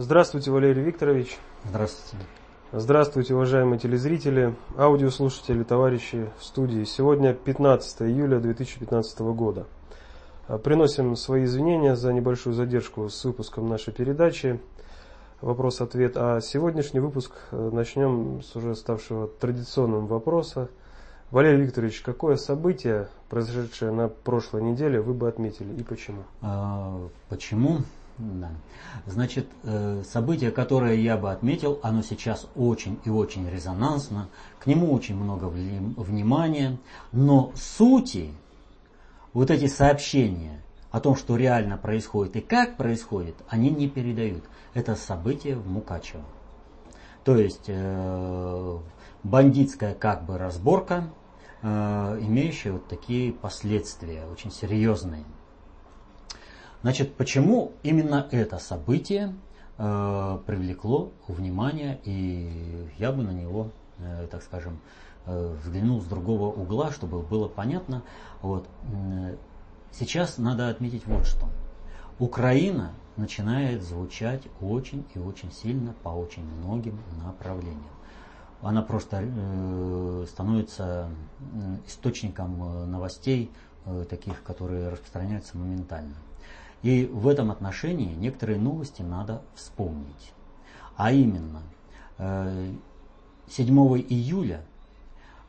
Здравствуйте, Валерий Викторович. Здравствуйте. Здравствуйте, уважаемые телезрители, аудиослушатели, товарищи в студии. Сегодня 15 июля 2015 года. Приносим свои извинения за небольшую задержку с выпуском нашей передачи «Вопрос-ответ». А сегодняшний выпуск э, начнем с уже ставшего традиционным вопроса. Валерий Викторович, какое событие, произошедшее на прошлой неделе, вы бы отметили и почему? А, почему? Да. Значит, э, событие, которое я бы отметил, оно сейчас очень и очень резонансно, к нему очень много внимания, но сути вот эти сообщения о том, что реально происходит и как происходит, они не передают. Это событие в Мукачево. То есть э, бандитская как бы разборка, э, имеющая вот такие последствия, очень серьезные. Значит, почему именно это событие э, привлекло внимание, и я бы на него, э, так скажем, э, взглянул с другого угла, чтобы было понятно. Вот. Сейчас надо отметить вот что. Украина начинает звучать очень и очень сильно по очень многим направлениям. Она просто э, становится источником э, новостей, э, таких, которые распространяются моментально. И в этом отношении некоторые новости надо вспомнить. А именно, 7 июля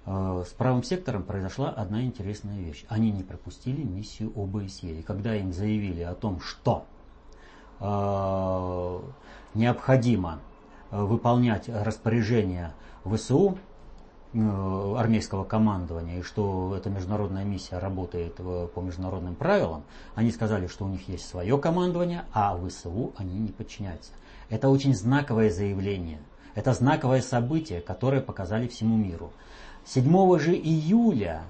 с правым сектором произошла одна интересная вещь. Они не пропустили миссию ОБСЕ. И когда им заявили о том, что необходимо выполнять распоряжения ВСУ, Э, армейского командования и что эта международная миссия работает по международным правилам, они сказали, что у них есть свое командование, а ВСУ они не подчиняются. Это очень знаковое заявление. Это знаковое событие, которое показали всему миру. 7 же июля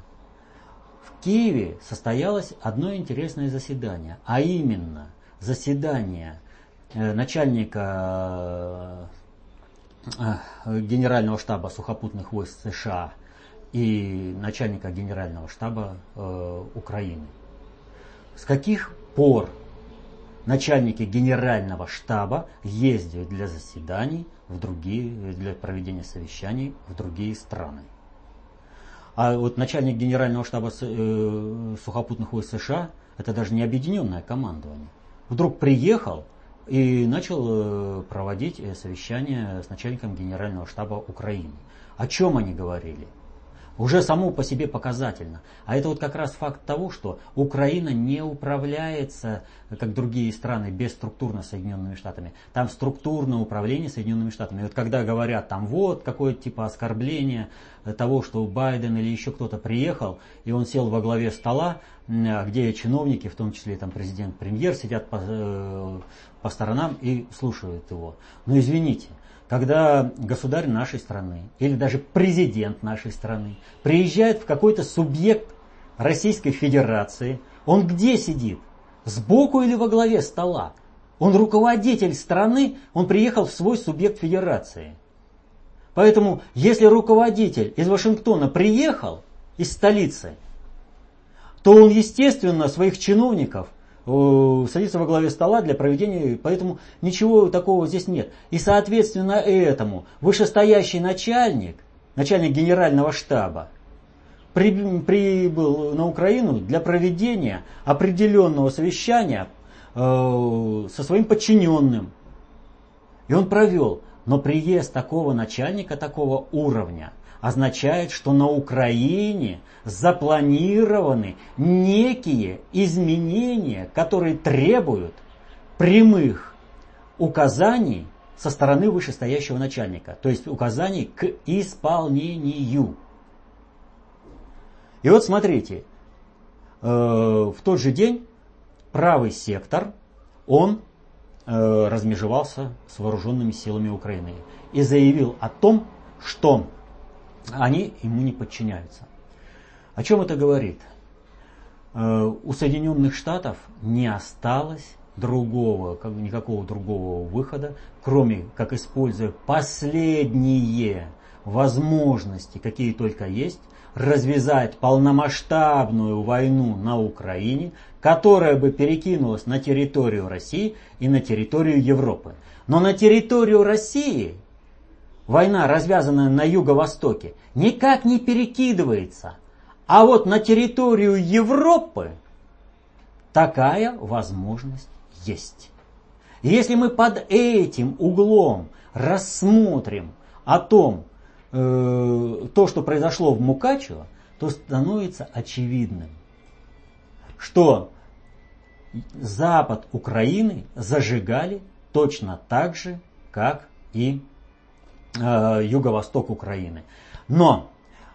в Киеве состоялось одно интересное заседание, а именно заседание э, начальника Э, генерального штаба сухопутных войск США и начальника генерального штаба э, Украины. С каких пор начальники генерального штаба ездят для заседаний в другие, для проведения совещаний в другие страны? А вот начальник генерального штаба э, сухопутных войск США это даже не объединенное командование. Вдруг приехал и начал э, проводить э, совещание с начальником генерального штаба Украины. О чем они говорили? Уже само по себе показательно. А это вот как раз факт того, что Украина не управляется, как другие страны, бесструктурно Соединенными Штатами. Там структурное управление Соединенными Штатами. И вот когда говорят там вот какое-то типа оскорбление того, что Байден или еще кто-то приехал, и он сел во главе стола, где чиновники, в том числе там президент, премьер, сидят по, э, по сторонам и слушают его. Но извините, когда государь нашей страны или даже президент нашей страны приезжает в какой-то субъект Российской Федерации, он где сидит? Сбоку или во главе стола? Он руководитель страны, он приехал в свой субъект федерации. Поэтому, если руководитель из Вашингтона приехал, из столицы, то он, естественно, своих чиновников садится во главе стола для проведения, поэтому ничего такого здесь нет. И соответственно этому вышестоящий начальник, начальник генерального штаба, прибыл на Украину для проведения определенного совещания э, со своим подчиненным. И он провел. Но приезд такого начальника, такого уровня, означает, что на Украине запланированы некие изменения, которые требуют прямых указаний со стороны вышестоящего начальника, то есть указаний к исполнению. И вот смотрите, э, в тот же день правый сектор, он э, размежевался с вооруженными силами Украины и заявил о том, что они ему не подчиняются. О чем это говорит? Э, у Соединенных Штатов не осталось другого, никакого другого выхода, кроме как используя последние возможности, какие только есть, развязать полномасштабную войну на Украине, которая бы перекинулась на территорию России и на территорию Европы. Но на территорию России война, развязанная на юго-востоке, никак не перекидывается. А вот на территорию Европы такая возможность есть. Если мы под этим углом рассмотрим о том, э, то, что произошло в Мукачево, то становится очевидным, что запад Украины зажигали точно так же, как и э, юго-восток Украины. Но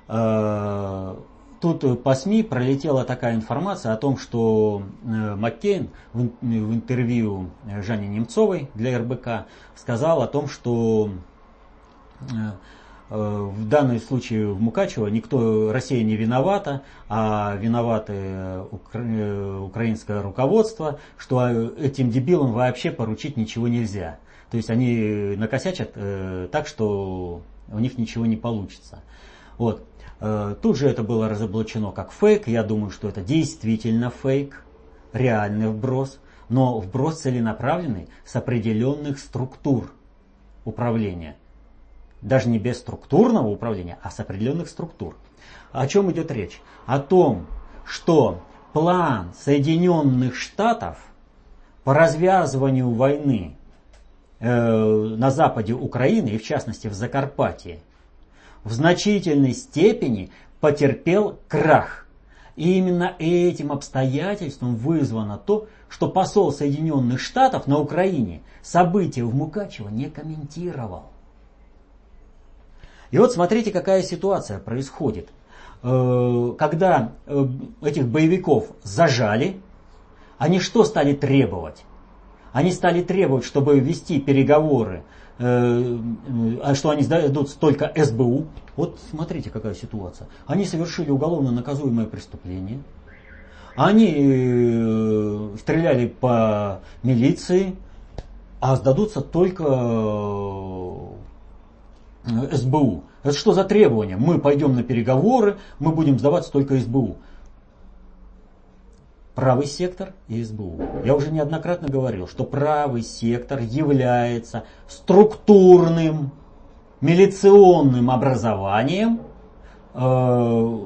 э, тут по СМИ пролетела такая информация о том, что э, Маккейн в, в интервью Жанне Немцовой для РБК сказал о том, что э, э, в данном случае в Мукачево никто, Россия не виновата, а виноваты укра, украинское руководство, что этим дебилам вообще поручить ничего нельзя. То есть они накосячат э, так, что у них ничего не получится. Вот. Э, тут же это было разоблачено как фейк. Я думаю, что это действительно фейк, реальный вброс, но вброс целенаправленный с определенных структур управления. Даже не без структурного управления, а с определенных структур. О чем идет речь? О том, что план Соединенных Штатов по развязыванию войны э, на западе Украины, и в частности в Закарпатье, в значительной степени потерпел крах. И именно этим обстоятельством вызвано то, что посол Соединенных Штатов на Украине события в Мукачево не комментировал. И вот смотрите, какая ситуация происходит. Э, когда э, этих боевиков зажали, они что стали требовать? Они стали требовать, чтобы вести переговоры Э, а что они сдадут только СБУ. Вот смотрите, какая ситуация. Они совершили уголовно наказуемое преступление. Они э, стреляли по милиции, а сдадутся только э, СБУ. Это что за требование? Мы пойдем на переговоры, мы будем сдаваться только СБУ правый сектор и СБУ. Я уже неоднократно говорил, что правый сектор является структурным милиционным образованием э,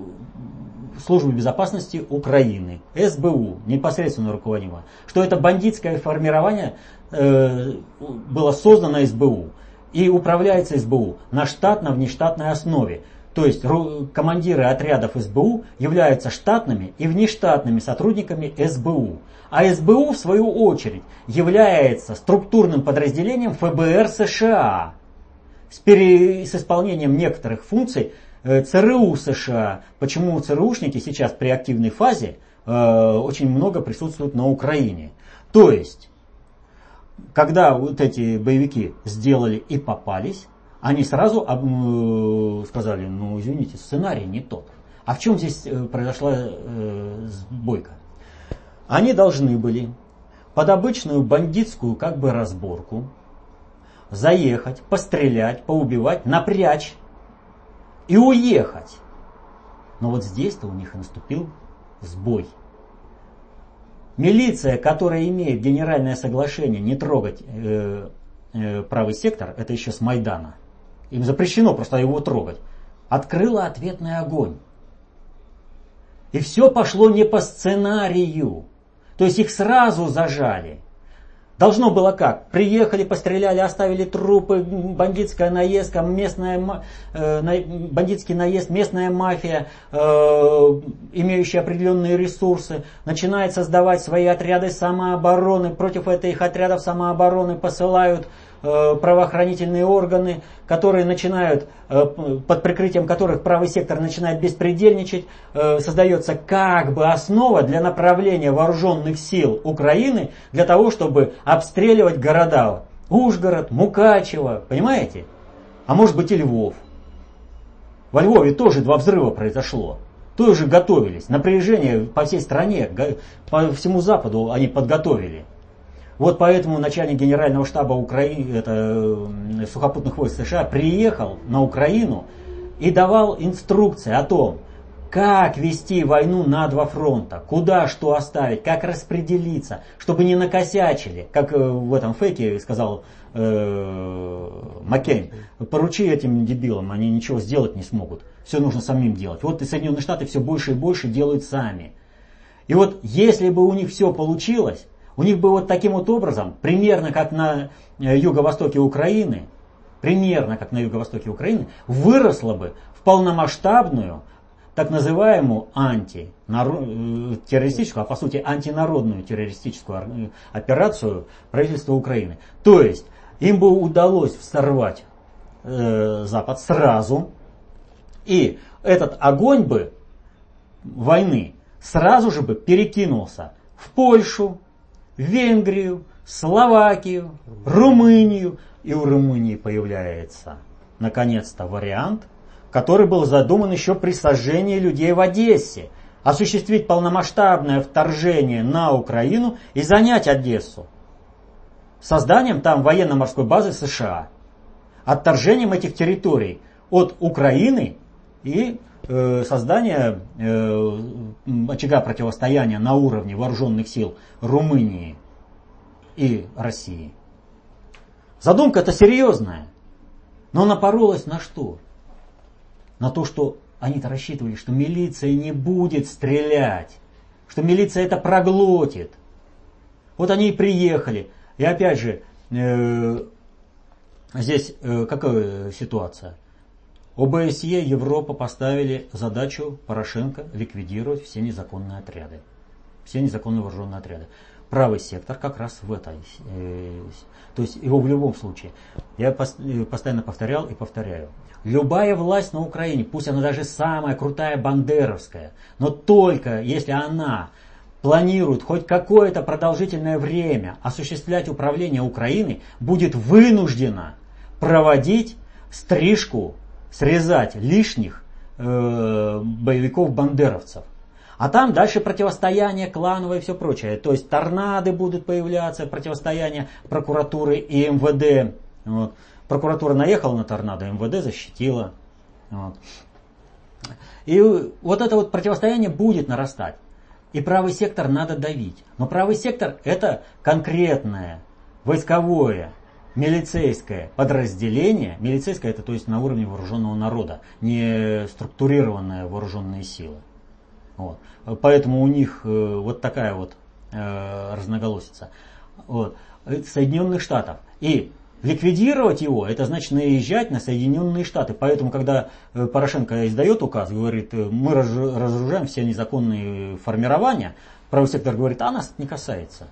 Службы безопасности Украины, СБУ, непосредственно руководимо. Что это бандитское формирование э, было создано СБУ и управляется СБУ на штатно-внештатной основе. То есть командиры отрядов СБУ являются штатными и внештатными сотрудниками СБУ. А СБУ, в свою очередь, является структурным подразделением ФБР США с, пере... с исполнением некоторых функций э, ЦРУ США. Почему ЦРУшники сейчас при активной фазе э, очень много присутствуют на Украине. То есть, когда вот эти боевики сделали и попались, они сразу э, сказали, ну извините, сценарий не тот. А в чем здесь э, произошла э, сбойка? Они должны были под обычную бандитскую как бы разборку заехать, пострелять, поубивать, напрячь и уехать. Но вот здесь-то у них наступил сбой. Милиция, которая имеет генеральное соглашение не трогать э, э, правый сектор, это еще с Майдана – им запрещено просто его трогать, открыла ответный огонь. И все пошло не по сценарию. То есть их сразу зажали. Должно было как? Приехали, постреляли, оставили трупы, бандитская наездка, местная, э, бандитский наезд, местная мафия, э, имеющая определенные ресурсы, начинает создавать свои отряды самообороны. Против этих отрядов самообороны посылают правоохранительные органы, которые начинают, э, под прикрытием которых правый сектор начинает беспредельничать, э, создается как бы основа для направления вооруженных сил Украины для того, чтобы обстреливать города. Ужгород, Мукачево, понимаете? А может быть и Львов. Во Львове тоже два взрыва произошло. Тоже готовились. Напряжение по всей стране, по всему Западу они подготовили. Вот поэтому начальник генерального штаба Украины, это, сухопутных войск США приехал на Украину и давал инструкции о том, как вести войну на два фронта, куда что оставить, как распределиться, чтобы не накосячили, как э, в этом фейке сказал э, Маккейн, поручи этим дебилам, они ничего сделать не смогут, все нужно самим делать. Вот и Соединенные Штаты все больше и больше делают сами. И вот если бы у них все получилось, у них бы вот таким вот образом, примерно как на э, юго-востоке Украины, примерно как на юго-востоке Украины, выросла бы в полномасштабную, так называемую антитеррористическую, э, а по сути антинародную террористическую э, операцию правительства Украины. То есть им бы удалось взорвать э, Запад сразу, и этот огонь бы войны сразу же бы перекинулся в Польшу, Венгрию, Словакию, Румынию. И у Румынии появляется наконец-то вариант, который был задуман еще при сожжении людей в Одессе. Осуществить полномасштабное вторжение на Украину и занять Одессу. Созданием там военно-морской базы США. Отторжением этих территорий от Украины и создание э, очага противостояния на уровне вооруженных сил Румынии и России. Задумка это серьезная, но напоролась на что? На то, что они-то рассчитывали, что милиция не будет стрелять, что милиция это проглотит. Вот они и приехали. И опять же, э, здесь э, какая ситуация? ОБСЕ, Европа поставили задачу Порошенко ликвидировать все незаконные отряды. Все незаконные вооруженные отряды. Правый сектор как раз в этой. Э, то есть его в любом случае. Я э, постоянно повторял и повторяю. Любая власть на Украине, пусть она даже самая крутая бандеровская, но только если она планирует хоть какое-то продолжительное время осуществлять управление Украиной, будет вынуждена проводить стрижку срезать лишних э, боевиков-бандеровцев. А там дальше противостояние клановое и все прочее. То есть торнады будут появляться, противостояние прокуратуры и МВД. Вот. Прокуратура наехала на торнадо, МВД защитила. Вот. И вот это вот противостояние будет нарастать. И правый сектор надо давить. Но правый сектор это конкретное войсковое милицейское подразделение, милицейское это то есть на уровне вооруженного народа, не структурированные вооруженные силы. Вот. Поэтому у них э, вот такая вот э, разноголосица. Вот. Соединенных Штатов. И ликвидировать его, это значит наезжать на Соединенные Штаты. Поэтому, когда э, Порошенко издает указ, говорит, мы разоружаем все незаконные формирования, правый сектор говорит, а нас это не касается.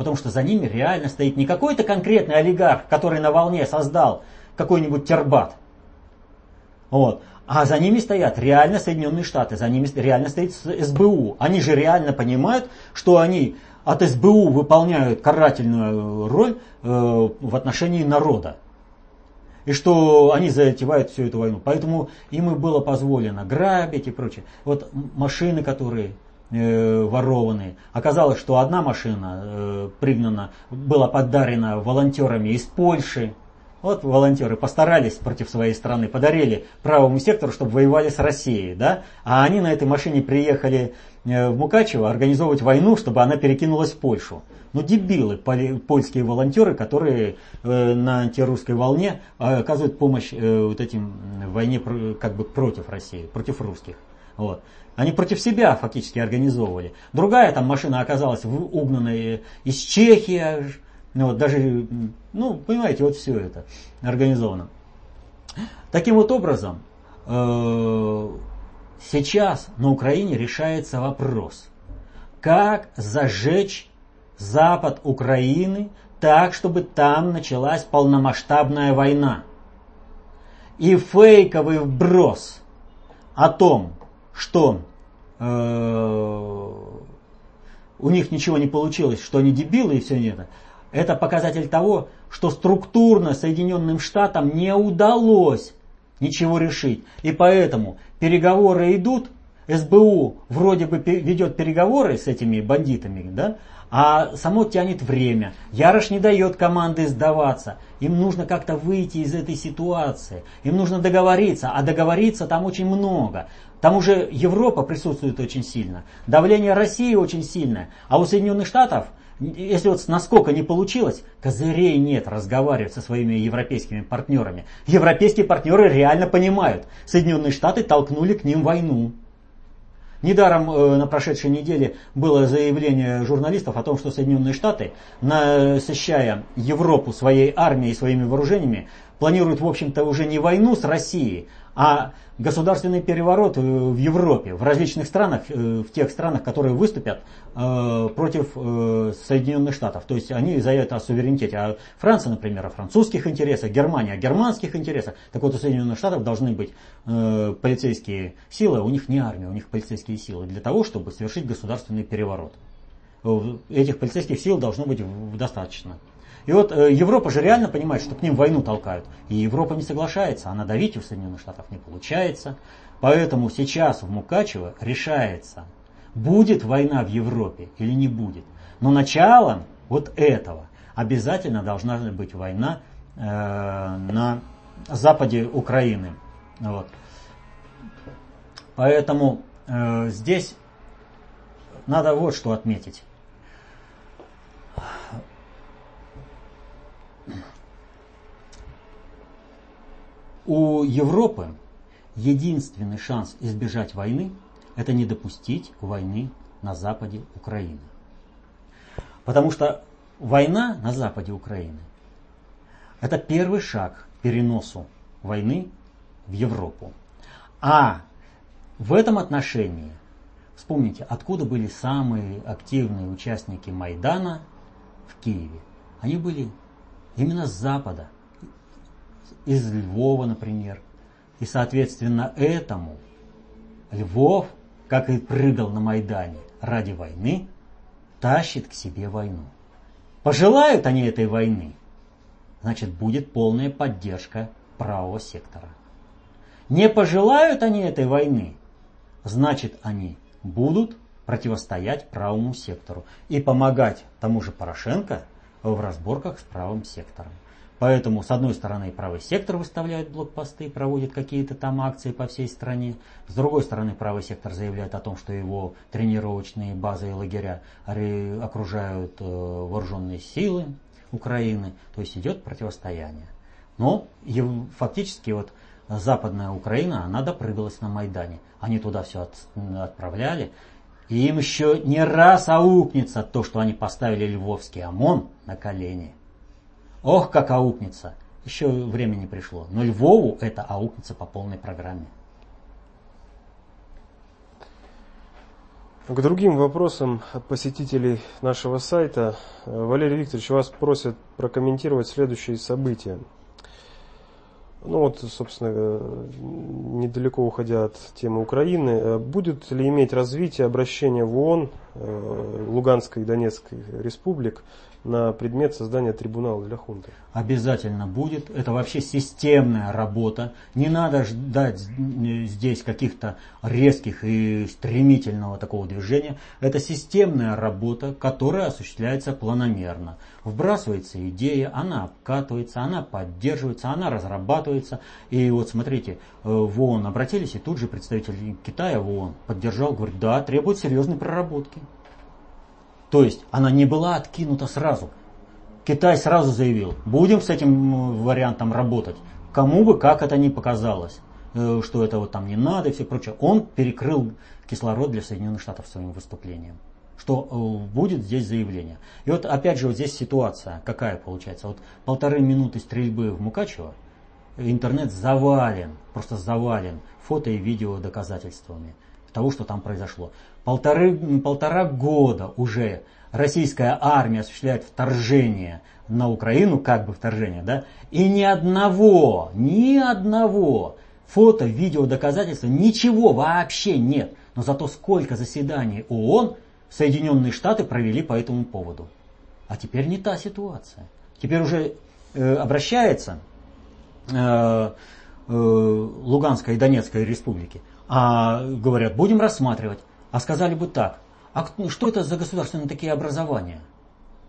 Потому что за ними реально стоит не какой-то конкретный олигарх, который на волне создал какой-нибудь тербат. Вот. А за ними стоят реально Соединенные Штаты, за ними реально стоит СБУ. Они же реально понимают, что они от СБУ выполняют карательную роль э, в отношении народа. И что они затевают всю эту войну. Поэтому им и было позволено грабить и прочее. Вот машины, которые э, ворованные. Оказалось, что одна машина э, пригнана, была подарена волонтерами из Польши. Вот волонтеры постарались против своей страны, подарили правому сектору, чтобы воевали с Россией, да? А они на этой машине приехали э, в Мукачево организовывать войну, чтобы она перекинулась в Польшу. Ну, дебилы, польские волонтеры, которые э, на антирусской волне э, оказывают помощь вот этим войне как бы против России, против русских. Вот. Они против себя фактически организовывали. Другая там машина оказалась угнанная из Чехии. Ну, вот, даже, ну, понимаете, вот все это организовано. Таким вот образом, э, сейчас на Украине решается вопрос, как зажечь запад Украины так, чтобы там началась полномасштабная война. И фейковый вброс о том, что у них ничего не получилось, что они дебилы и все это, это показатель того, что структурно Соединенным Штатам не удалось ничего решить. И поэтому переговоры идут, СБУ вроде бы ведет переговоры с этими бандитами, да, а само тянет время. Ярош не дает команды сдаваться. Им нужно как-то выйти из этой ситуации. Им нужно договориться. А договориться там очень много. Там уже Европа присутствует очень сильно, давление России очень сильное, а у Соединенных Штатов, если вот насколько не получилось, козырей нет разговаривать со своими европейскими партнерами. Европейские партнеры реально понимают, Соединенные Штаты толкнули к ним войну. Недаром э, на прошедшей неделе было заявление журналистов о том, что Соединенные Штаты, насыщая Европу своей армией и своими вооружениями, планируют, в общем-то, уже не войну с Россией, а государственный переворот э, в Европе, в различных странах, э, в тех странах, которые выступят э, против Соединенных Штатов. То есть они заявят о суверенитете. А Франция, например, о французских интересах, Германия о германских интересах. Так вот, у Соединенных Штатов должны быть полицейские силы, у них не армия, у них полицейские силы, для того, чтобы совершить государственный переворот. Этих полицейских сил должно быть достаточно. И вот э, Европа же реально понимает, что к ним войну толкают. И Европа не соглашается, а надавить у Соединенных Штатов не получается. Поэтому сейчас в Мукачево решается, будет война в Европе или не будет. Но началом вот этого обязательно должна быть война э, на западе Украины. Вот. Поэтому э, здесь надо вот что отметить. У Европы единственный шанс избежать войны – это не допустить войны на западе Украины. Потому что война на западе Украины – это первый шаг к переносу войны в Европу. А в этом отношении, вспомните, откуда были самые активные участники Майдана в Киеве. Они были именно с запада – из Львова, например. И, соответственно, этому Львов, как и прыгал на Майдане ради войны, тащит к себе войну. Пожелают они этой войны, значит, будет полная поддержка правого сектора. Не пожелают они этой войны, значит, они будут противостоять правому сектору и помогать тому же Порошенко в разборках с правым сектором. Поэтому, с одной стороны, правый сектор выставляет блокпосты, проводит какие-то там акции по всей стране. С другой стороны, правый сектор заявляет о том, что его тренировочные базы и лагеря окружают э, вооруженные силы Украины. То есть идет противостояние. Но фактически вот западная Украина, она допрыгалась на Майдане. Они туда все от, отправляли. И им еще не раз аукнется то, что они поставили львовский ОМОН на колени. Ох, как аукнется. Еще времени пришло. Но Львову это аукнется по полной программе. К другим вопросам от посетителей нашего сайта. Валерий Викторович, вас просят прокомментировать следующие события. Ну вот, собственно, недалеко уходя от темы Украины, будет ли иметь развитие обращение в ООН э, Луганской и Донецкой республик на предмет создания трибунала для хунты. Обязательно будет. Это вообще системная работа. Не надо ждать здесь каких-то резких и стремительного такого движения. Это системная работа, которая осуществляется планомерно. Вбрасывается идея, она обкатывается, она поддерживается, она разрабатывается. И вот смотрите, э, в ООН обратились, и тут же представитель Китая в ООН поддержал, говорит, да, требует серьезной проработки. То есть она не была откинута сразу. Китай сразу заявил, будем с этим вариантом работать. Кому бы как это ни показалось, э, что этого там не надо и все прочее. Он перекрыл кислород для Соединенных Штатов своим выступлением. Что э, будет здесь заявление. И вот опять же вот здесь ситуация какая получается. Вот полторы минуты стрельбы в Мукачево, интернет завален, просто завален фото и видео доказательствами того, что там произошло. Полторы, полтора года уже российская армия осуществляет вторжение на Украину, как бы вторжение, да, и ни одного, ни одного фото, видео, доказательства, ничего вообще нет. Но зато сколько заседаний ООН Соединенные Штаты провели по этому поводу. А теперь не та ситуация. Теперь уже э, обращается э, э, Луганская и Донецкая республики, а говорят, будем рассматривать. А сказали бы так, а что это за государственные такие образования,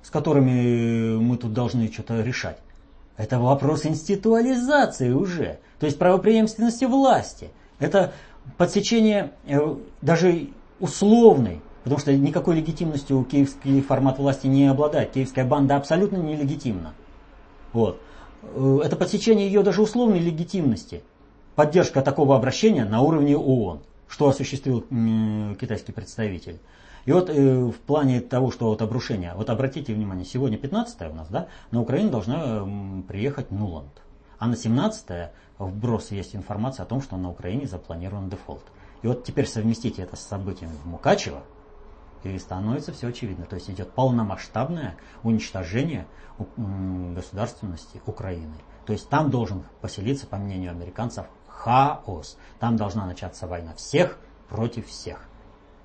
с которыми мы тут должны что-то решать? Это вопрос институализации уже, то есть правопреемственности власти. Это подсечение даже условной, потому что никакой легитимностью у киевский формат власти не обладает. Киевская банда абсолютно нелегитимна. Вот. Это подсечение ее даже условной легитимности. Поддержка такого обращения на уровне ООН, что осуществил китайский представитель. И вот э, в плане того, что вот обрушение, вот обратите внимание, сегодня 15 у нас, да, на Украину должна э, приехать Нуланд. А на 17 вброс есть информация о том, что на Украине запланирован дефолт. И вот теперь совместите это с событиями в Мукачево, и становится все очевидно. То есть идет полномасштабное уничтожение государственности Украины. То есть там должен поселиться, по мнению американцев, хаос. Там должна начаться война всех против всех.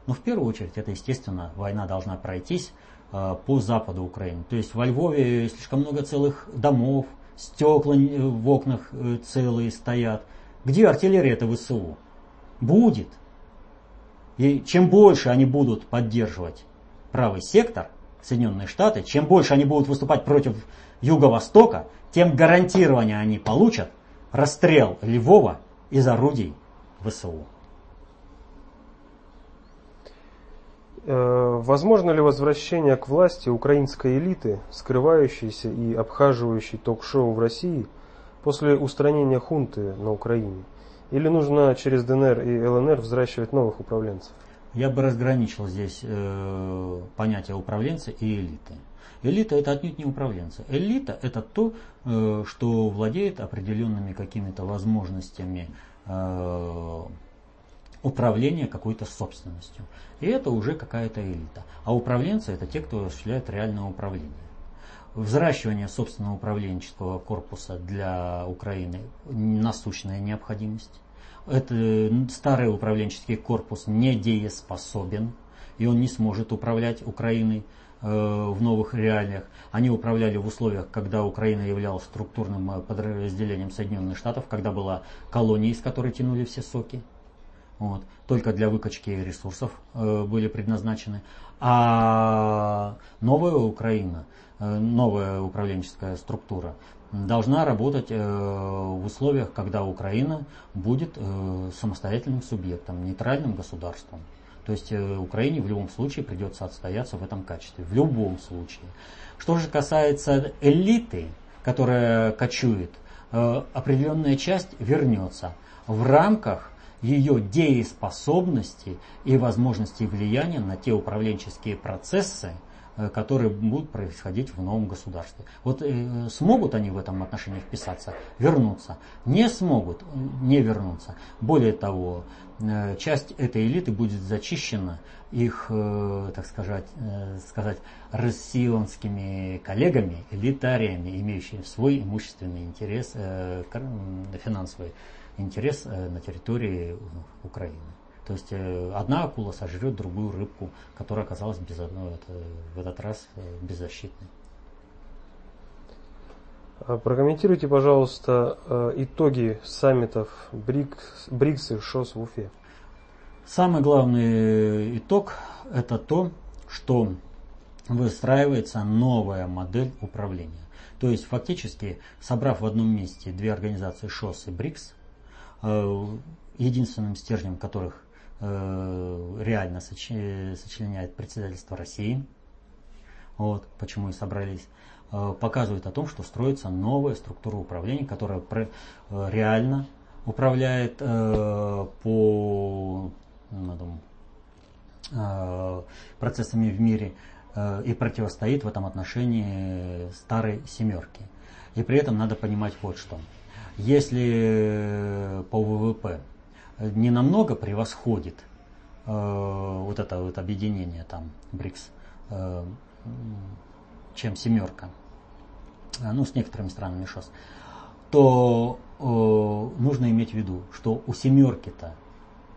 Но в первую очередь это, естественно, война должна пройтись э, по западу Украины. То есть во Львове слишком много целых домов, стекла в окнах э, целые стоят. Где артиллерия это ВСУ? Будет. И чем больше они будут поддерживать правый сектор, Соединенные Штаты, чем больше они будут выступать против Юго-Востока, тем гарантированнее они получат расстрел Львова из орудий ВСУ. Э, возможно ли возвращение к власти украинской элиты, скрывающейся и обхаживающей ток-шоу в России после устранения хунты на Украине? Или нужно через ДНР и ЛНР взращивать новых управленцев? Я бы разграничил здесь э, понятие управленца и элиты. Элита это отнюдь не управленцы. Элита это то, э, что владеет определенными какими-то возможностями э, управления какой-то собственностью. И это уже какая-то элита. А управленцы это те, кто осуществляет реальное управление. Взращивание собственного управленческого корпуса для Украины насущная необходимость. Это старый управленческий корпус недееспособен, и он не сможет управлять Украиной э, в новых реалиях. Они управляли в условиях, когда Украина являлась структурным э, подразделением Соединенных Штатов, когда была колонией, из которой тянули все соки. Вот. Только для выкачки ресурсов э, были предназначены. А новая Украина, э, новая управленческая структура должна работать э, в условиях, когда Украина будет э, самостоятельным субъектом, нейтральным государством. То есть э, Украине в любом случае придется отстояться в этом качестве. В любом случае. Что же касается элиты, которая кочует, э, определенная часть вернется в рамках ее дееспособности и возможности влияния на те управленческие процессы, которые будут происходить в новом государстве. Вот э, смогут они в этом отношении вписаться, вернуться. Не смогут, не вернуться. Более того, э, часть этой элиты будет зачищена их, э, так сказать, э, сказать, россионскими коллегами, элитариями, имеющими свой имущественный интерес, э, финансовый интерес э, на территории Украины. То есть э, одна акула сожрет другую рыбку, которая оказалась без одной, в этот раз э, беззащитной. А прокомментируйте, пожалуйста, итоги саммитов БРИКС, БРИКС и ШОС в Уфе. Самый главный итог – это то, что выстраивается новая модель управления. То есть фактически, собрав в одном месте две организации ШОС и БРИКС, Э, единственным стержнем которых э, реально сочленяет председательство России, вот, почему и собрались, э, показывает о том, что строится новая структура управления, которая реально управляет по процессами в мире и противостоит в этом отношении старой семерке. И при этом надо понимать вот что – если э, по ВВП не намного превосходит э, вот это вот объединение там БРИКС, э, чем семерка, э, ну с некоторыми странами ШОС, то э, нужно иметь в виду, что у семерки-то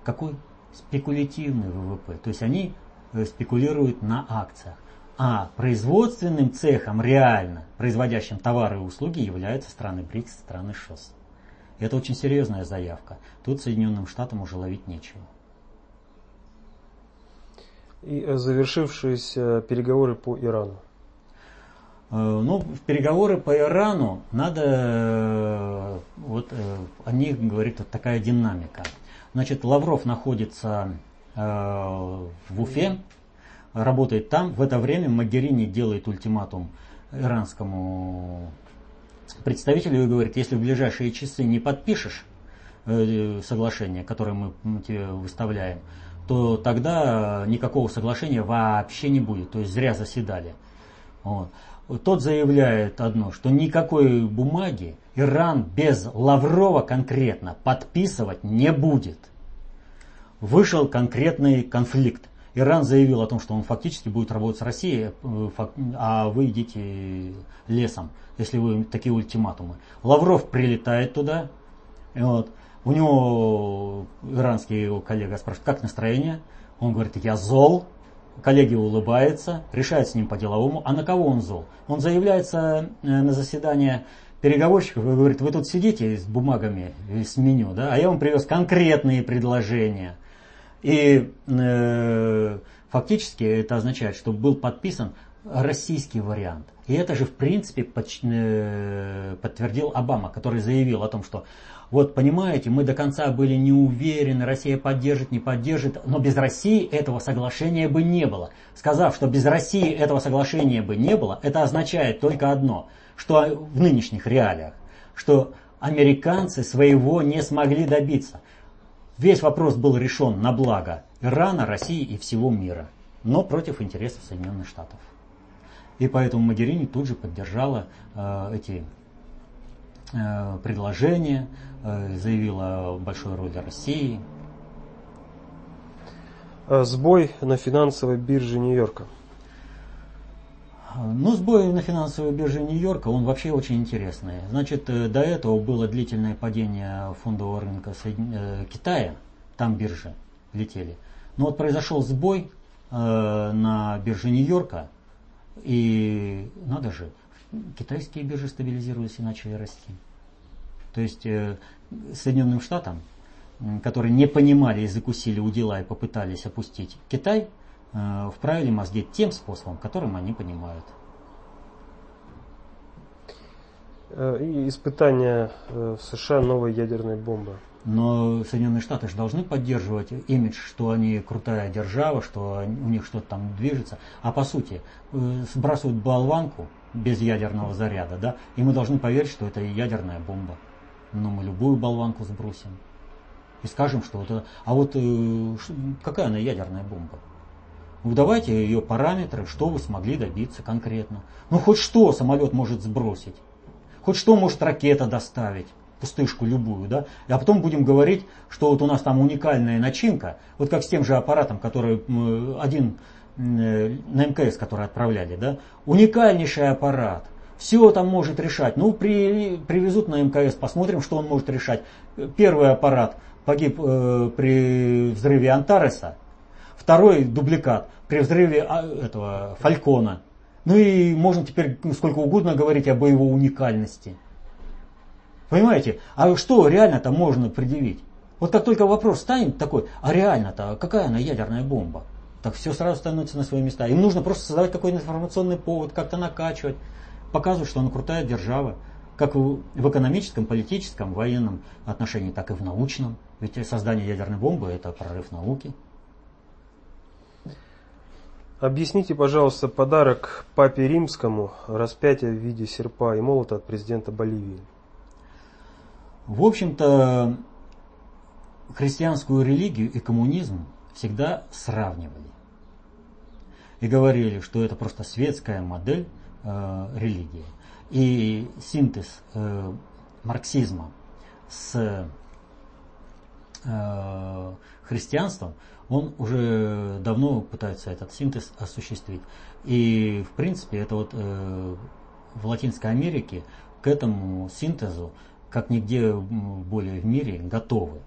какой спекулятивный ВВП, то есть они э, спекулируют на акциях. А производственным цехом реально, производящим товары и услуги, являются страны БРИКС, страны ШОС. Это очень серьезная заявка. Тут Соединенным Штатам уже ловить нечего. И завершившиеся переговоры по Ирану. Ну, в переговоры по Ирану надо, вот о них говорит вот такая динамика. Значит, Лавров находится в Уфе, работает там. В это время Магерини делает ультиматум иранскому представителю и говорит, если в ближайшие часы не подпишешь э, соглашение, которое мы тебе выставляем, то тогда никакого соглашения вообще не будет. То есть зря заседали. Вот. Тот заявляет одно, что никакой бумаги Иран без Лаврова конкретно подписывать не будет. Вышел конкретный конфликт. Иран заявил о том, что он фактически будет работать с Россией, э, а вы идите лесом, если вы такие ультиматумы. Лавров прилетает туда, вот, у него иранский его коллега спрашивает, как настроение? Он говорит, я зол. Коллеги улыбаются, решает с ним по-деловому. А на кого он зол? Он заявляется э, на заседание переговорщиков и говорит, вы тут сидите с бумагами, с меню, да, а я вам привез конкретные предложения – и э, фактически это означает, что был подписан российский вариант. И это же в принципе э, подтвердил Обама, который заявил о том, что вот понимаете, мы до конца были не уверены, Россия поддержит, не поддержит, но без России этого соглашения бы не было. Сказав, что без России этого соглашения бы не было, это означает только одно, что в нынешних реалиях, что американцы своего не смогли добиться. Весь вопрос был решен на благо Ирана, России и всего мира, но против интересов Соединенных Штатов. И поэтому Магерини тут же поддержала э, эти э, предложения, э, заявила большой роли России. Сбой на финансовой бирже Нью-Йорка. Ну, сбой на финансовой бирже Нью-Йорка, он вообще очень интересный. Значит, э, до этого было длительное падение фондового рынка э, Китая, там биржи летели. Но вот произошел сбой э, на бирже Нью-Йорка, и надо же, китайские биржи стабилизировались и начали расти. То есть Соединенным Штатам, которые не понимали и закусили у дела и попытались опустить Китай – вправили мозги тем способом, которым они понимают. Э, и испытания э, в США новой ядерной бомбы. Но Соединенные Штаты же должны поддерживать имидж, что они крутая держава, что у них что-то там движется. А по сути, сбрасывают болванку без ядерного заряда, да, и мы должны поверить, что это ядерная бомба. Но мы любую болванку сбросим. И скажем, что это... А вот какая она ядерная бомба? Ну давайте ее параметры, что вы смогли добиться конкретно. Ну хоть что самолет может сбросить. Хоть что может ракета доставить пустышку любую, да, а потом будем говорить, что вот у нас там уникальная начинка, вот как с тем же аппаратом, который один на МКС, который отправляли, да, уникальнейший аппарат, все там может решать. Ну, при, привезут на МКС, посмотрим, что он может решать. Первый аппарат погиб э, при взрыве Антареса, Второй дубликат при взрыве а, этого Фалькона. Ну и можно теперь сколько угодно говорить о боевой уникальности. Понимаете? А что реально-то можно предъявить? Вот как только вопрос станет такой, а реально-то какая она ядерная бомба? Так все сразу становится на свои места. Им нужно просто создавать какой-то информационный повод, как-то накачивать, показывать, что она крутая держава. Как в экономическом, политическом, военном отношении, так и в научном. Ведь создание ядерной бомбы это прорыв науки. Объясните, пожалуйста, подарок папе римскому, распятие в виде серпа и молота от президента Боливии. В общем-то, христианскую религию и коммунизм всегда сравнивали. И говорили, что это просто светская модель э, религии. И синтез э, марксизма с э, христианством он уже давно пытается этот синтез осуществить. И в принципе это вот э, в Латинской Америке к этому синтезу, как нигде более в мире, готовы.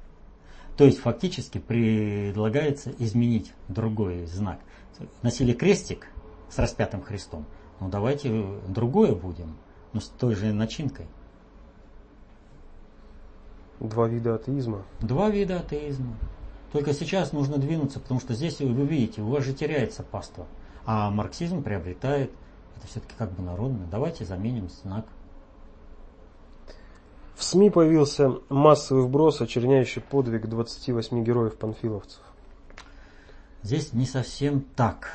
То есть фактически предлагается изменить другой знак. Носили крестик с распятым Христом. Ну давайте другое будем, но с той же начинкой. Два вида атеизма. Два вида атеизма. Только сейчас нужно двинуться, потому что здесь, вы видите, у вас же теряется паства. А марксизм приобретает Это все-таки как бы народное. Давайте заменим знак. В СМИ появился массовый вброс, очерняющий подвиг 28 героев-панфиловцев. Здесь не совсем так.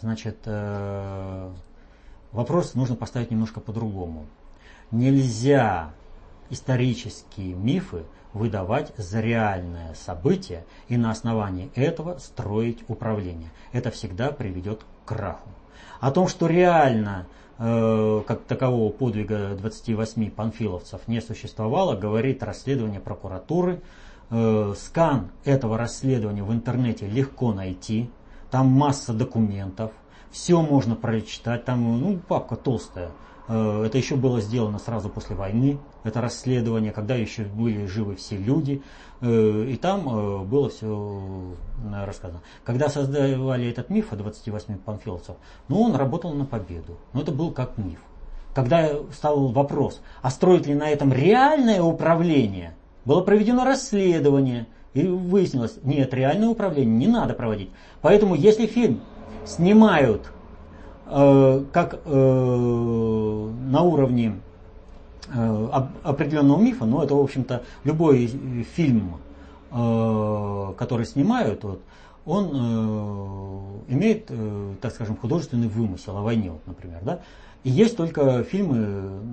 Значит, э, вопрос нужно поставить немножко по-другому. Нельзя исторические мифы выдавать за реальное событие и на основании этого строить управление. Это всегда приведет к краху. О том, что реально э, как такового подвига 28 панфиловцев не существовало, говорит расследование прокуратуры. Э, скан этого расследования в интернете легко найти. Там масса документов. Все можно прочитать. Там ну, папка толстая. Э, это еще было сделано сразу после войны, это расследование, когда еще были живы все люди. Э, и там э, было все рассказано. Когда создавали этот миф о 28 панфиловцев, ну он работал на победу. Но это был как миф. Когда стал вопрос, а строить ли на этом реальное управление, было проведено расследование. И выяснилось, нет, реальное управление не надо проводить. Поэтому если фильм снимают Э, как э, на уровне э, определенного мифа, но это, в общем-то, любой фильм, который снимают, вот, он имеет, так скажем, художественный вымысел о войне, вот, например. Да? И есть только фильмы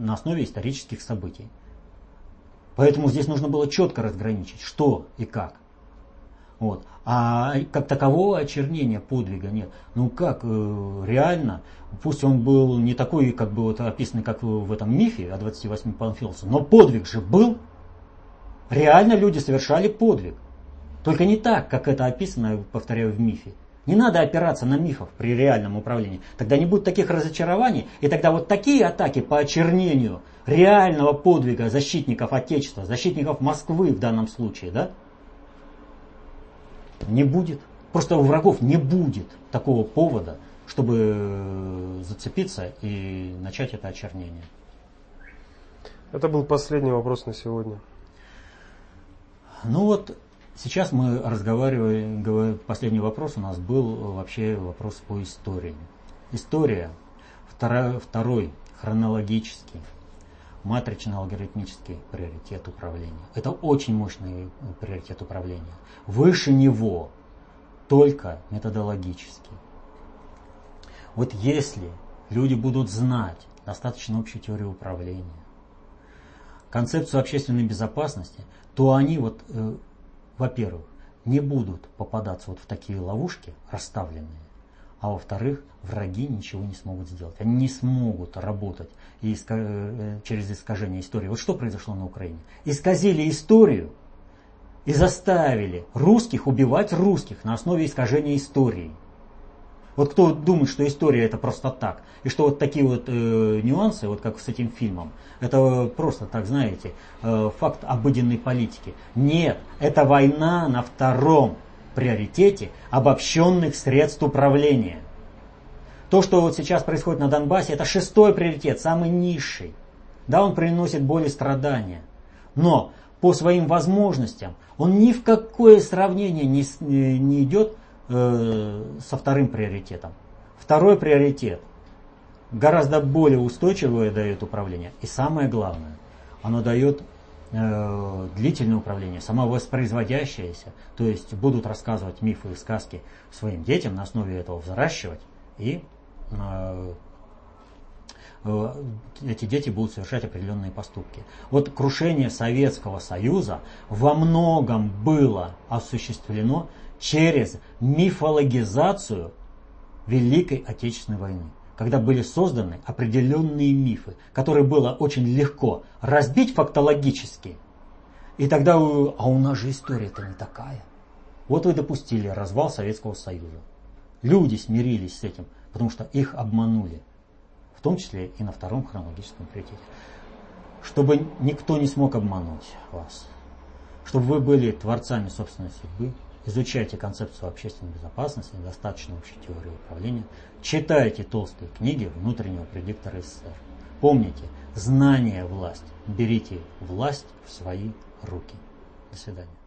на основе исторических событий. Поэтому здесь нужно было четко разграничить, что и как. Вот. А как такового очернения подвига нет. Ну как, э, реально, пусть он был не такой, как бы вот описанный, как в этом мифе о 28 Панфиловцев, но подвиг же был. Реально люди совершали подвиг. Только не так, как это описано, повторяю, в мифе. Не надо опираться на мифов при реальном управлении. Тогда не будет таких разочарований, и тогда вот такие атаки по очернению реального подвига защитников Отечества, защитников Москвы в данном случае, да, не будет. Просто у врагов не будет такого повода, чтобы зацепиться и начать это очернение. Это был последний вопрос на сегодня. Ну вот, сейчас мы разговариваем, последний вопрос у нас был вообще вопрос по истории. История, второй, второй хронологический, матрично-алгоритмический приоритет управления. Это очень мощный приоритет управления. Выше него только методологический. Вот если люди будут знать достаточно общую теорию управления, концепцию общественной безопасности, то они вот, э, во-первых, не будут попадаться вот в такие ловушки расставленные, а во-вторых, враги ничего не смогут сделать. Они не смогут работать и иска... Э, через искажение истории. Вот что произошло на Украине? Исказили историю и заставили русских убивать русских на основе искажения истории. Вот кто думает, что история это просто так, и что вот такие вот э, нюансы, вот как с этим фильмом, это просто так, знаете, э, факт обыденной политики. Нет, это война на втором приоритете обобщенных средств управления. То, что вот сейчас происходит на Донбассе, это шестой приоритет, самый низший. Да, он приносит боль и страдания. Но по своим возможностям он ни в какое сравнение не, не идет э, со вторым приоритетом. Второй приоритет гораздо более устойчивое дает управление. И самое главное, оно дает Э, длительное управление, самовоспроизводящееся, то есть будут рассказывать мифы и сказки своим детям, на основе этого взращивать, и э, э, эти дети будут совершать определенные поступки. Вот крушение Советского Союза во многом было осуществлено через мифологизацию Великой Отечественной войны когда были созданы определенные мифы, которые было очень легко разбить фактологически. И тогда, а у нас же история-то не такая. Вот вы допустили развал Советского Союза. Люди смирились с этим, потому что их обманули. В том числе и на втором хронологическом приоритете. Чтобы никто не смог обмануть вас. Чтобы вы были творцами собственной судьбы, изучайте концепцию общественной безопасности, достаточно общей теории управления, читайте толстые книги внутреннего предиктора СССР. Помните, знание – власть. Берите власть в свои руки. До свидания.